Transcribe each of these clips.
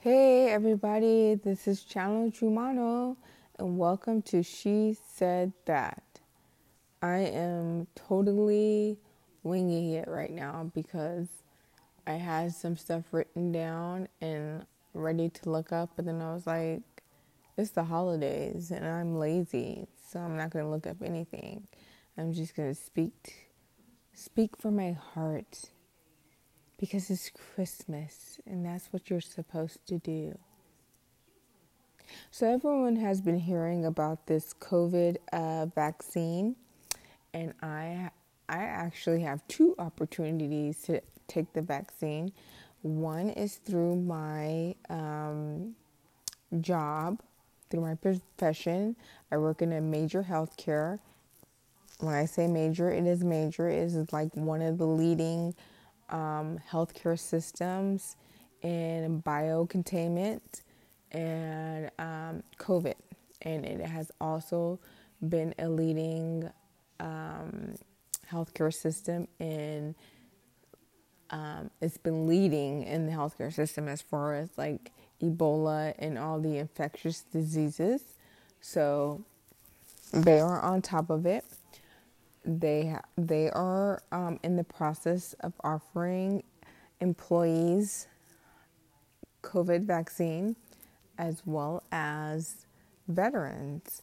Hey everybody, this is Challenge Humano and welcome to She Said That. I am totally winging it right now because I had some stuff written down and ready to look up, but then I was like, it's the holidays and I'm lazy, so I'm not going to look up anything. I'm just going to speak speak from my heart because it's Christmas and that's what you're supposed to do. So, everyone has been hearing about this COVID uh, vaccine, and I, I actually have two opportunities to take the vaccine. One is through my um, job, through my profession. I work in a major healthcare. When I say major, it is major. It is like one of the leading um, healthcare systems in biocontainment and um, COVID. And it has also been a leading um, healthcare system in, um, it's been leading in the healthcare system as far as like Ebola and all the infectious diseases. So they are on top of it they they are um, in the process of offering employees COVID vaccine as well as veterans.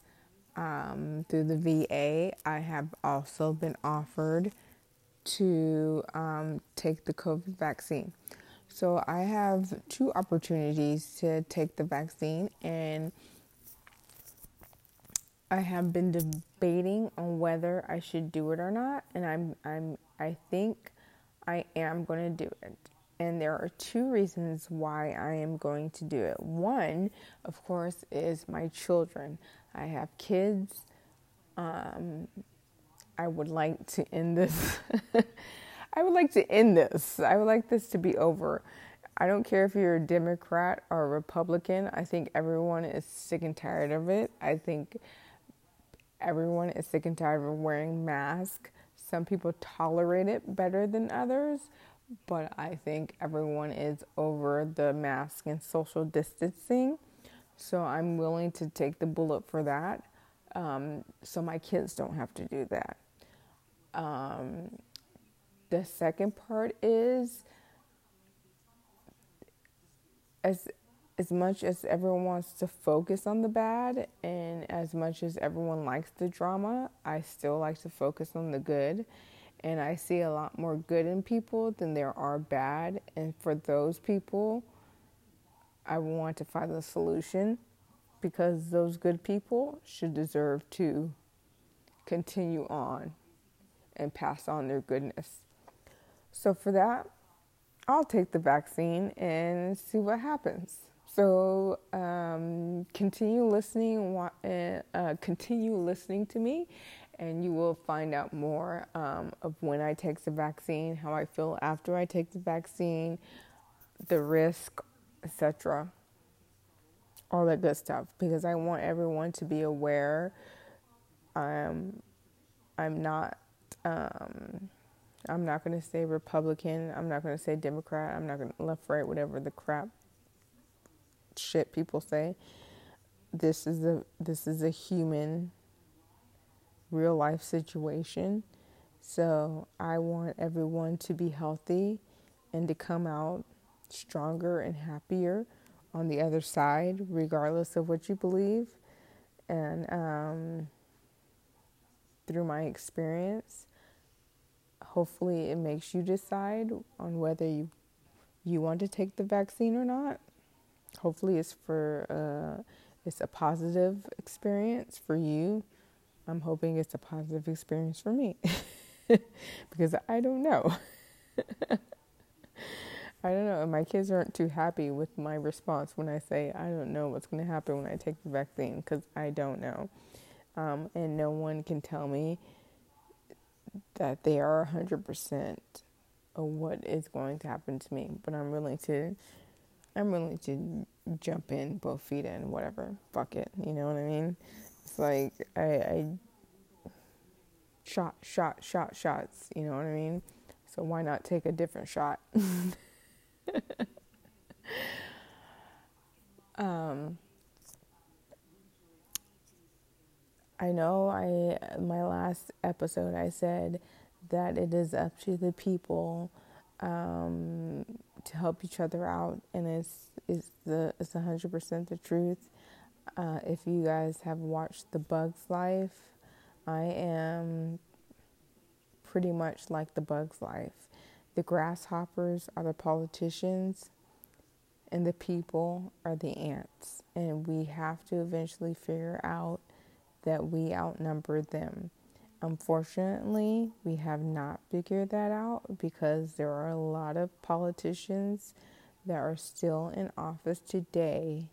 Um, through the VA, I have also been offered to um, take the COVID vaccine. So I have two opportunities to take the vaccine, and I have been debating on whether I should do it or not, and I'm I'm I think I am going to do it. And there are two reasons why I am going to do it. One, of course, is my children. I have kids. Um, I would like to end this. I would like to end this. I would like this to be over. I don't care if you're a Democrat or a Republican. I think everyone is sick and tired of it. I think everyone is sick and tired of wearing masks. Some people tolerate it better than others, but I think everyone is over the mask and social distancing. So I'm willing to take the bullet for that. Um, so my kids don't have to do that. Um, the second part is as as much as everyone wants to focus on the bad and as much as everyone likes the drama, I still like to focus on the good. And I see a lot more good in people than there are bad. And for those people, I want to find a solution because those good people should deserve to continue on and pass on their goodness. So, for that, I'll take the vaccine and see what happens. So um, continue listening, uh, uh, continue listening to me, and you will find out more um, of when I take the vaccine, how I feel after I take the vaccine, the risk, etc. All that good stuff, because I want everyone to be aware. Um, I'm not. Um, I'm not going to say Republican. I'm not going to say Democrat. I'm not going to left, right, whatever the crap shit people say. This is a this is a human real life situation. So I want everyone to be healthy and to come out stronger and happier on the other side, regardless of what you believe. And um, through my experience, hopefully it makes you decide on whether you you want to take the vaccine or not hopefully it's for uh, it's a positive experience for you. I'm hoping it's a positive experience for me because I don't know. I don't know. My kids aren't too happy with my response when I say I don't know what's going to happen when I take the vaccine because I don't know. Um, and no one can tell me that they are 100% of what is going to happen to me. But I'm willing to I'm willing to jump in both feet in, whatever. Fuck it. You know what I mean? It's like I, I shot, shot, shot, shots. You know what I mean? So why not take a different shot? um, I know I my last episode I said that it is up to the people um, to help each other out, and it's it's the it's hundred percent the truth. Uh, if you guys have watched The Bug's Life, I am pretty much like The Bug's Life. The grasshoppers are the politicians, and the people are the ants, and we have to eventually figure out that we outnumber them. Unfortunately, we have not figured that out because there are a lot of politicians that are still in office today,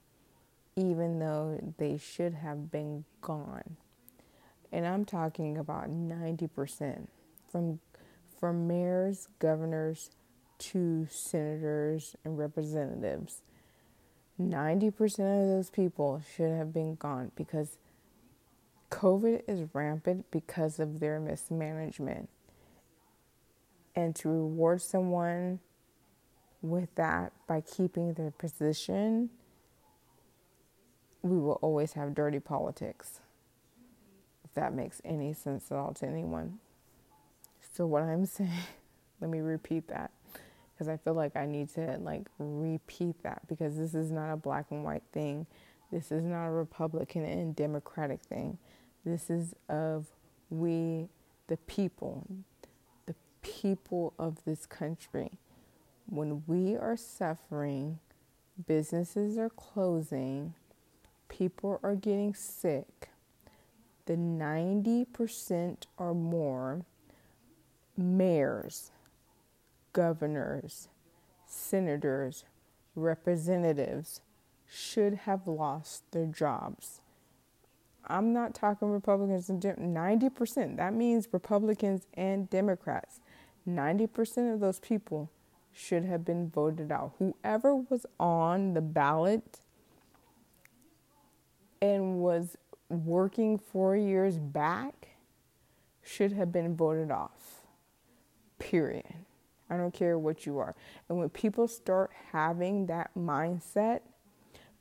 even though they should have been gone. And I'm talking about 90% from from mayors, governors to senators and representatives. 90% of those people should have been gone because COVID is rampant because of their mismanagement. And to reward someone with that by keeping their position, we will always have dirty politics. If that makes any sense at all to anyone. So, what I'm saying, let me repeat that because I feel like I need to like repeat that because this is not a black and white thing. This is not a Republican and Democratic thing. This is of we, the people, the people of this country. When we are suffering, businesses are closing, people are getting sick, the 90% or more mayors, governors, senators, representatives should have lost their jobs. I'm not talking Republicans and Dem- 90%. That means Republicans and Democrats. 90% of those people should have been voted out. Whoever was on the ballot and was working four years back should have been voted off. Period. I don't care what you are. And when people start having that mindset,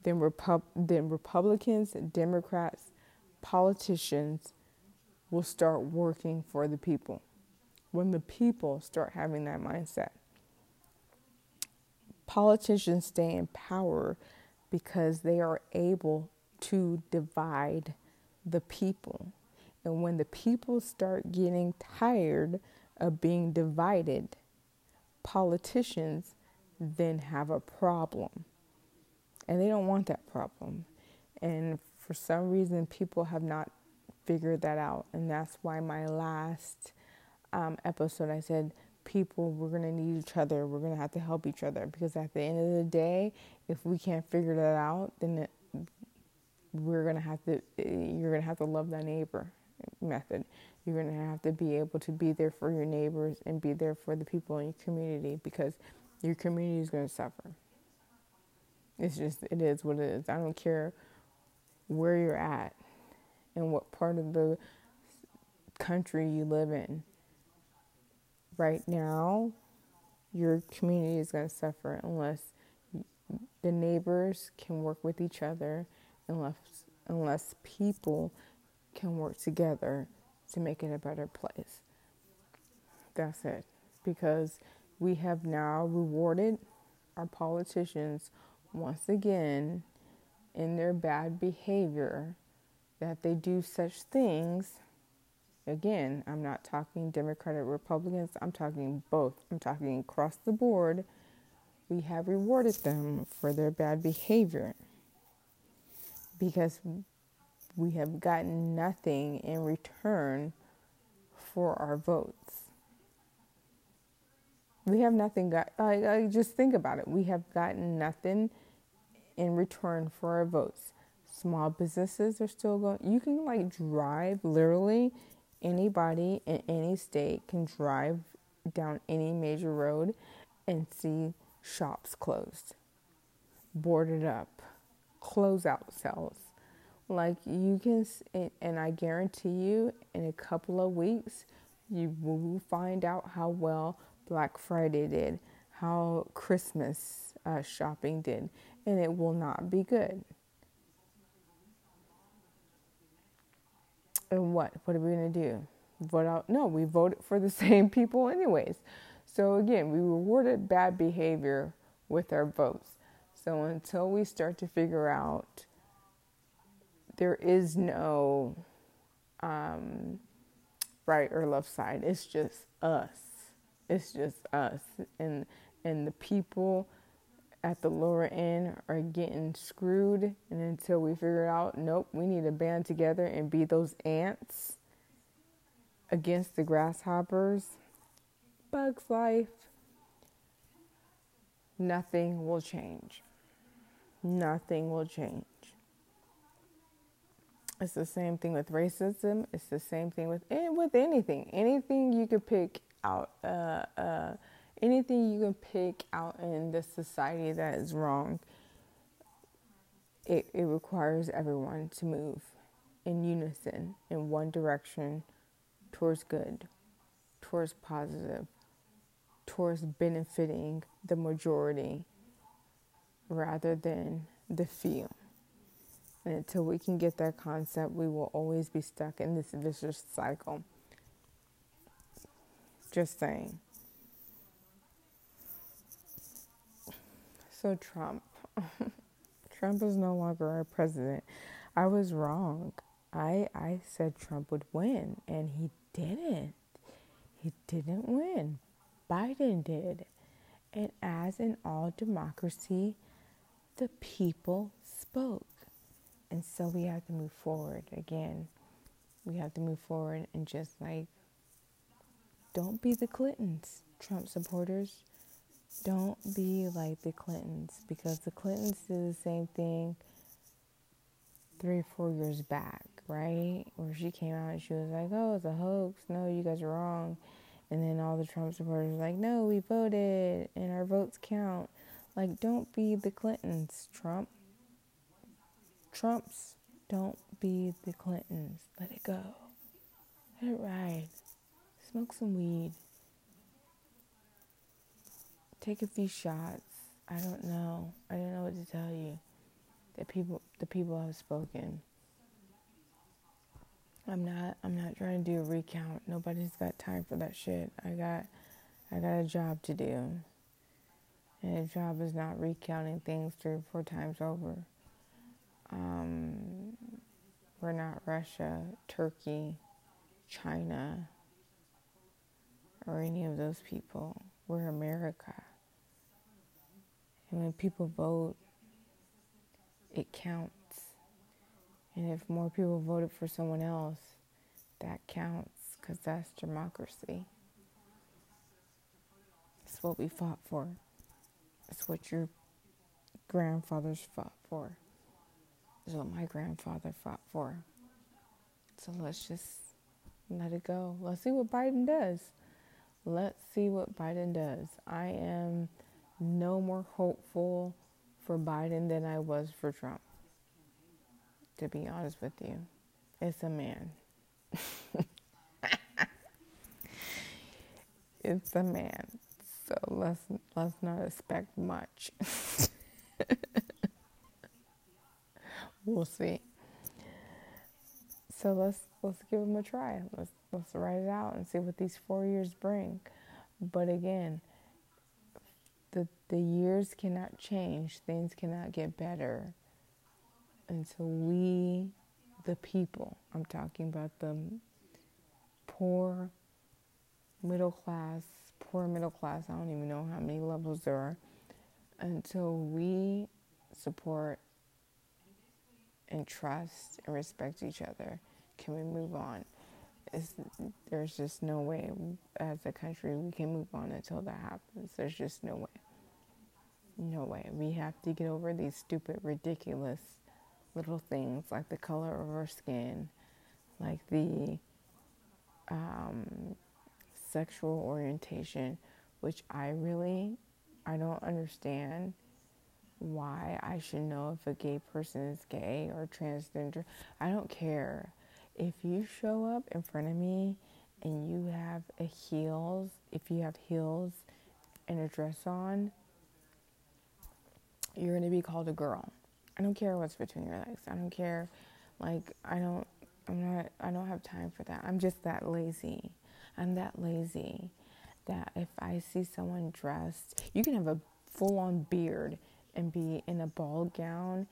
then, Repub- then Republicans, Democrats, politicians will start working for the people. When the people start having that mindset, politicians stay in power because they are able to divide the people. And when the people start getting tired of being divided, politicians then have a problem. And they don't want that problem. And for some reason, people have not figured that out. And that's why my last um, episode, I said, people, we're going to need each other. We're going to have to help each other. Because at the end of the day, if we can't figure that out, then it, we're going to have to, you're going to have to love that neighbor method. You're going to have to be able to be there for your neighbors and be there for the people in your community because your community is going to suffer. It's just, it is what it is. I don't care where you're at and what part of the country you live in. Right now, your community is going to suffer unless the neighbors can work with each other, unless unless people can work together to make it a better place. That's it. Because we have now rewarded our politicians once again in their bad behavior that they do such things. Again, I'm not talking Democratic Republicans, I'm talking both. I'm talking across the board. We have rewarded them for their bad behavior because we have gotten nothing in return for our votes. We have nothing got. I, just think about it. We have gotten nothing in return for our votes. Small businesses are still going. You can like drive literally anybody in any state can drive down any major road and see shops closed, boarded up, closeout sales. Like you can, and I guarantee you, in a couple of weeks, you will find out how well Black Friday did, how Christmas uh, shopping did, and it will not be good. And what? What are we going to do? Vote out? No, we voted for the same people, anyways. So again, we rewarded bad behavior with our votes. So until we start to figure out there is no um, right or left side, it's just us. It's just us. And and the people at the lower end are getting screwed. And until we figure out, nope, we need to band together and be those ants against the grasshoppers. Bugs life. Nothing will change. Nothing will change. It's the same thing with racism. It's the same thing with with anything. Anything you could pick out. Uh, uh, anything you can pick out in the society that is wrong, it, it requires everyone to move in unison in one direction towards good, towards positive, towards benefiting the majority rather than the few. And until we can get that concept, we will always be stuck in this vicious cycle. Just saying. So, Trump. Trump is no longer our president. I was wrong. I I said Trump would win and he didn't. He didn't win. Biden did. And as in all democracy, the people spoke. And so we have to move forward again. We have to move forward and just like don't be the Clintons, Trump supporters don't be like the Clintons because the Clintons did the same thing three, or four years back, right? Where she came out and she was like, oh, it's a hoax. No, you guys are wrong. And then all the Trump supporters were like, no, we voted and our votes count. Like, don't be the Clintons, Trump. Trumps, don't be the Clintons. Let it go. Let it ride. Smoke some weed take a few shots. I don't know. I don't know what to tell you. The people the people have spoken. I'm not I'm not trying to do a recount. Nobody's got time for that shit. I got I got a job to do. And a job is not recounting things three or four times over. Um, we're not Russia, Turkey, China, or any of those people. We're America. And when people vote, it counts. And if more people voted for someone else, that counts because that's democracy. It's what we fought for. It's what your grandfathers fought for. It's what my grandfather fought for. So let's just let it go. Let's see what Biden does. Let's see what Biden does. I am no more hopeful for Biden than I was for Trump. To be honest with you, it's a man. it's a man. So let's let's not expect much. we'll see. So let's let's give him a try. Let's let's write it out and see what these four years bring. But again, the, the years cannot change, things cannot get better until we, the people, I'm talking about the poor, middle class, poor middle class, I don't even know how many levels there are, until we support and trust and respect each other, can we move on? It's, there's just no way as a country we can move on until that happens. There's just no way. No way. We have to get over these stupid, ridiculous little things like the color of our skin, like the um, sexual orientation, which I really I don't understand why I should know if a gay person is gay or transgender. I don't care. If you show up in front of me and you have a heels, if you have heels and a dress on, you're going to be called a girl. I don't care what's between your legs. I don't care. Like, I don't, I'm not, I don't have time for that. I'm just that lazy. I'm that lazy that if I see someone dressed, you can have a full on beard and be in a ball gown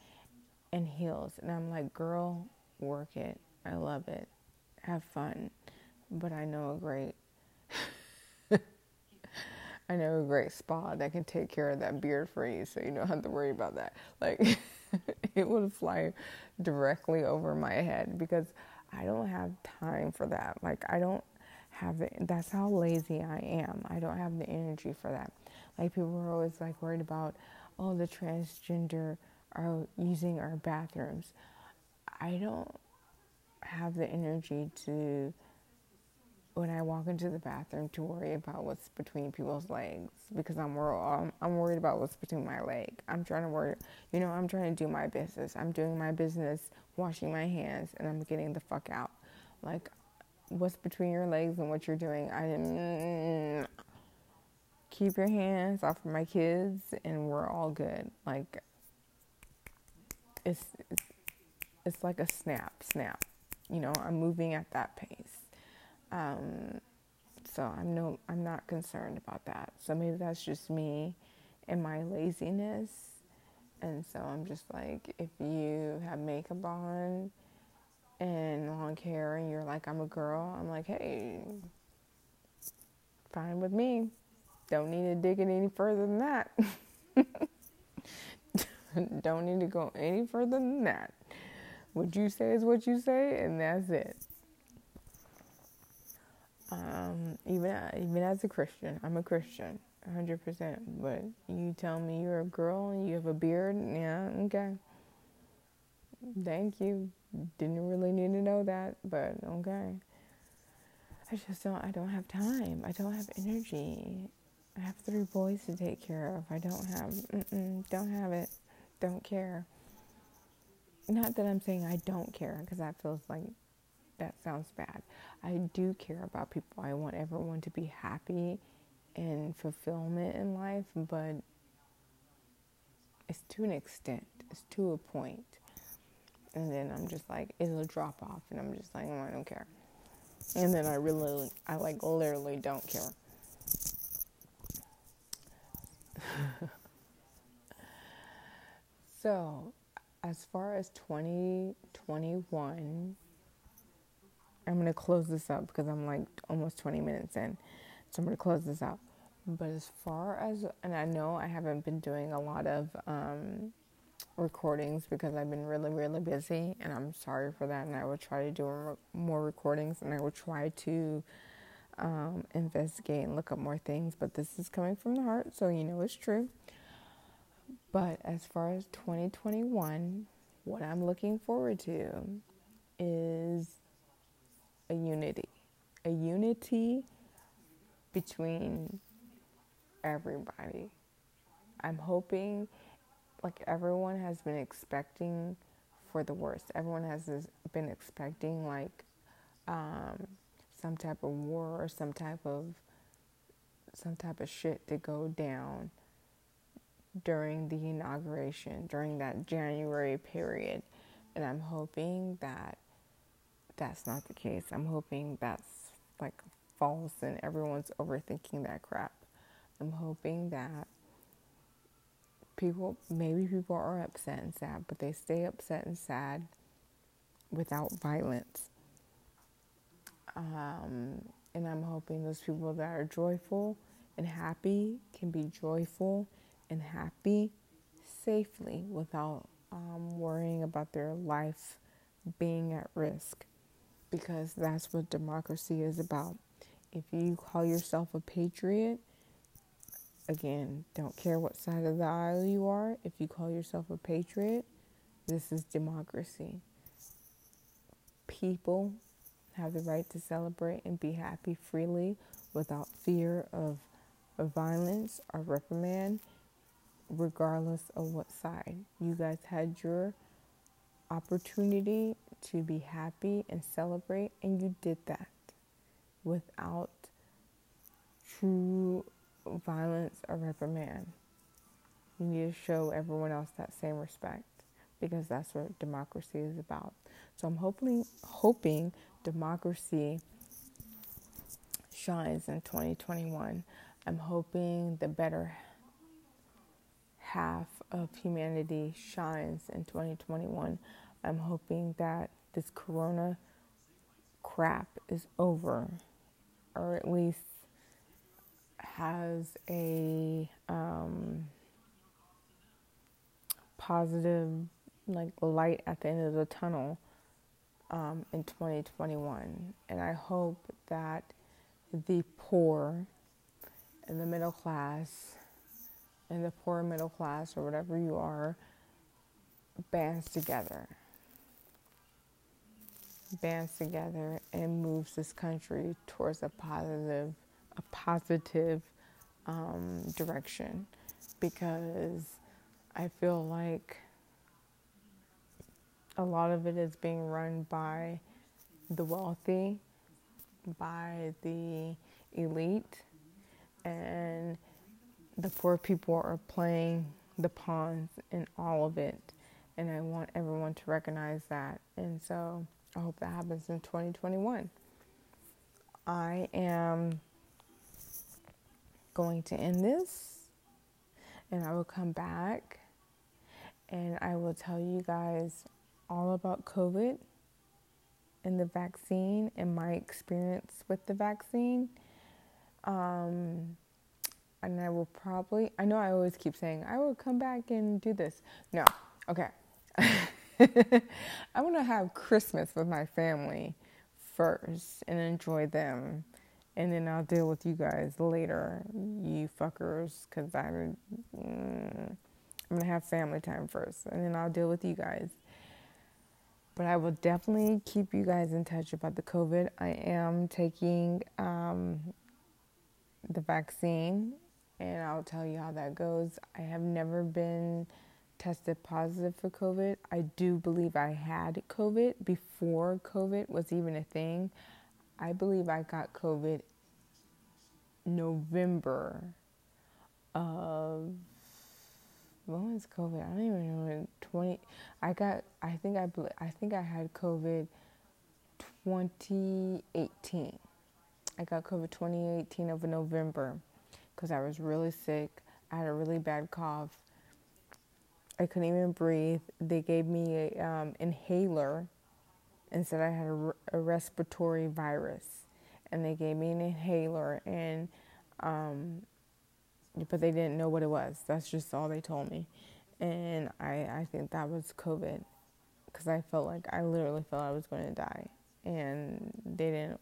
and heels. And I'm like, girl, work it. I love it. Have fun. But I know a great I know a great spa that can take care of that beard for you so you don't have to worry about that. Like it would fly directly over my head because I don't have time for that. Like I don't have it. That's how lazy I am. I don't have the energy for that. Like people are always like worried about, oh, the transgender are using our bathrooms. I don't have the energy to when I walk into the bathroom to worry about what's between people's legs because I'm I'm, I'm worried about what's between my leg. I'm trying to worry, you know, I'm trying to do my business. I'm doing my business, washing my hands, and I'm getting the fuck out. Like, what's between your legs and what you're doing? I mm, keep your hands off of my kids, and we're all good. Like, it's, it's like a snap, snap. You know, I'm moving at that pace. Um, so I'm no, I'm not concerned about that. So maybe that's just me and my laziness. And so I'm just like, if you have makeup on and long hair and you're like, I'm a girl, I'm like, hey, fine with me. Don't need to dig it any further than that. Don't need to go any further than that. What you say is what you say, and that's it. Um, even even as a Christian, I'm a Christian, 100%. But you tell me you're a girl and you have a beard, yeah, okay. Thank you. Didn't really need to know that, but okay. I just don't. I don't have time. I don't have energy. I have three boys to take care of. I don't have. don't have it. Don't care. Not that I'm saying I don't care, because that feels like that sounds bad. I do care about people. I want everyone to be happy and fulfillment in life, but it's to an extent, it's to a point. And then I'm just like, it'll drop off, and I'm just like, oh, I don't care. And then I really, I like literally don't care. so, as far as 2021, I'm going to close this up because I'm like almost 20 minutes in. So I'm going to close this up. But as far as, and I know I haven't been doing a lot of um, recordings because I've been really, really busy, and I'm sorry for that. And I will try to do more recordings, and I will try to um, investigate and look up more things. But this is coming from the heart, so you know it's true. But as far as 2021, what I'm looking forward to is a unity, a unity between everybody. I'm hoping, like, everyone has been expecting for the worst. Everyone has been expecting, like, um, some type of war or some type of some type of shit to go down during the inauguration, during that January period. And I'm hoping that that's not the case. I'm hoping that's like false and everyone's overthinking that crap. I'm hoping that people, maybe people are upset and sad, but they stay upset and sad without violence. Um, and I'm hoping those people that are joyful and happy can be joyful and happy safely without um, worrying about their life being at risk because that's what democracy is about. If you call yourself a patriot, again, don't care what side of the aisle you are, if you call yourself a patriot, this is democracy. People have the right to celebrate and be happy freely without fear of, violence or reprimand, regardless of what side. You guys had your opportunity to be happy and celebrate, and you did that without true violence or reprimand. You need to show everyone else that same respect because that's what democracy is about. So I'm hoping hoping democracy shines in 2021. I'm hoping the better half of humanity shines in 2021. I'm hoping that this corona crap is over, or at least has a um, positive, like light at the end of the tunnel um, in 2021. And I hope that the poor and the middle class and the poor middle class or whatever you are bands together. Bands together and moves this country towards a positive a positive um, direction. Because I feel like a lot of it is being run by the wealthy, by the elite, and the poor people are playing the pawns in all of it. And I want everyone to recognize that. And so I hope that happens in 2021. I am going to end this and I will come back and I will tell you guys all about COVID and the vaccine and my experience with the vaccine. Um, and I will probably, I know I always keep saying, I will come back and do this. No, okay. I want to have Christmas with my family first and enjoy them. And then I'll deal with you guys later, you fuckers, because I'm, mm, I'm going to have family time first. And then I'll deal with you guys. But I will definitely keep you guys in touch about the COVID. I am taking um, the vaccine, and I'll tell you how that goes. I have never been tested positive for COVID. I do believe I had COVID before COVID was even a thing. I believe I got COVID November of when was COVID? I don't even know. Twenty. I got. I think I. I think I had COVID. 2018. I got COVID 2018 over November because I was really sick. I had a really bad cough I couldn't even breathe. They gave me an um, inhaler and said I had a, a, respiratory virus, and they gave me an inhaler and um, but they didn't know what it was. That's just all they told me, and I I think that was COVID because I felt like I literally felt I was going to die, and they didn't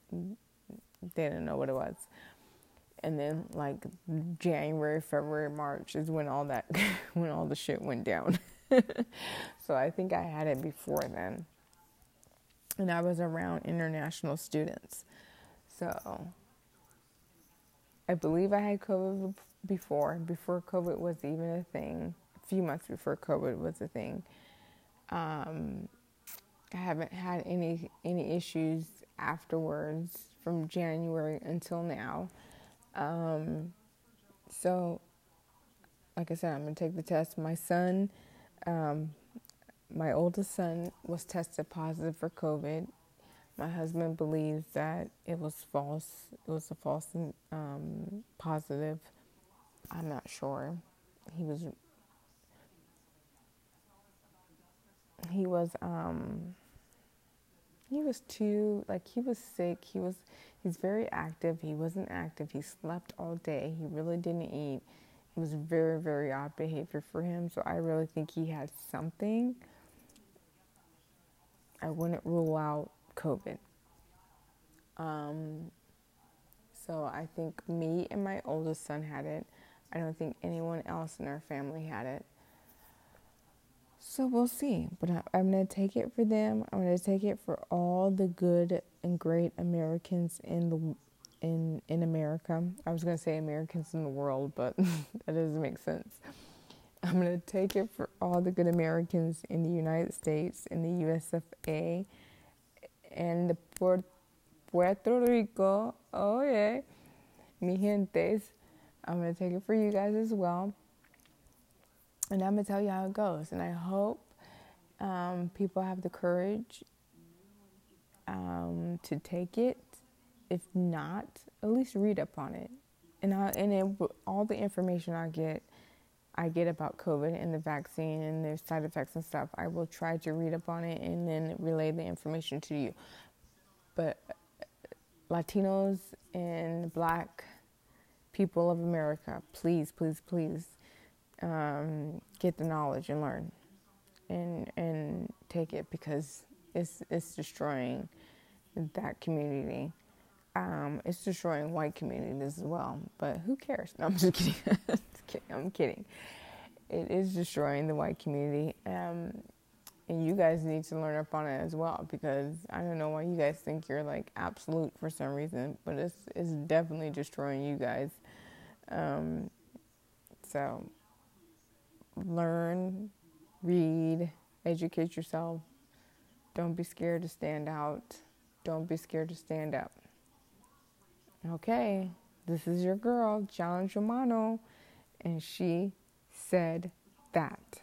they didn't know what it was and then like January, February, March is when all that when all the shit went down. so I think I had it before then. And I was around international students. So I believe I had COVID before, before COVID was even a thing, a few months before COVID was a thing. Um, I haven't had any any issues afterwards from January until now. Um, so, like I said, I'm gonna take the test. My son, um, my oldest son, was tested positive for COVID. My husband believes that it was false. It was a false um, positive. I'm not sure. He was. He was. Um, he was too like he was sick. He was he's very active. He wasn't active. He slept all day. He really didn't eat. It was very very odd behavior for him. So I really think he had something. I wouldn't rule out COVID. Um, so I think me and my oldest son had it. I don't think anyone else in our family had it. So we'll see. But I, am going to take it for them. I'm going to take it for all the good and great Americans in the in in America. I was going to say Americans in the world, but that doesn't make sense. I'm going to take it for all the good Americans in the United States, in the USFA, and the Puerto Rico. Oh yeah, mi gentes. I'm going to take it for you guys as well and I'm gonna tell you how it goes. And I hope um, people have the courage um, to take it. If not, at least read up on it. And I, and it, all the information I get, I get about COVID and the vaccine and their side effects and stuff. I will try to read up on it and then relay the information to you. But Latinos and Black people of America, please, please, please um, get the knowledge and learn and and take it because it's it's destroying that community. Um, it's destroying white communities as well. But who cares? No, I'm just kidding. just kidding. I'm kidding. It is destroying the white community. Um, and you guys need to learn up on it as well because I don't know why you guys think you're like absolute for some reason, but it's it's definitely destroying you guys. Um, so learn, read, educate yourself. Don't be scared to stand out. Don't be scared to stand up. Okay, this is your girl, Challenge Romano, and she said that.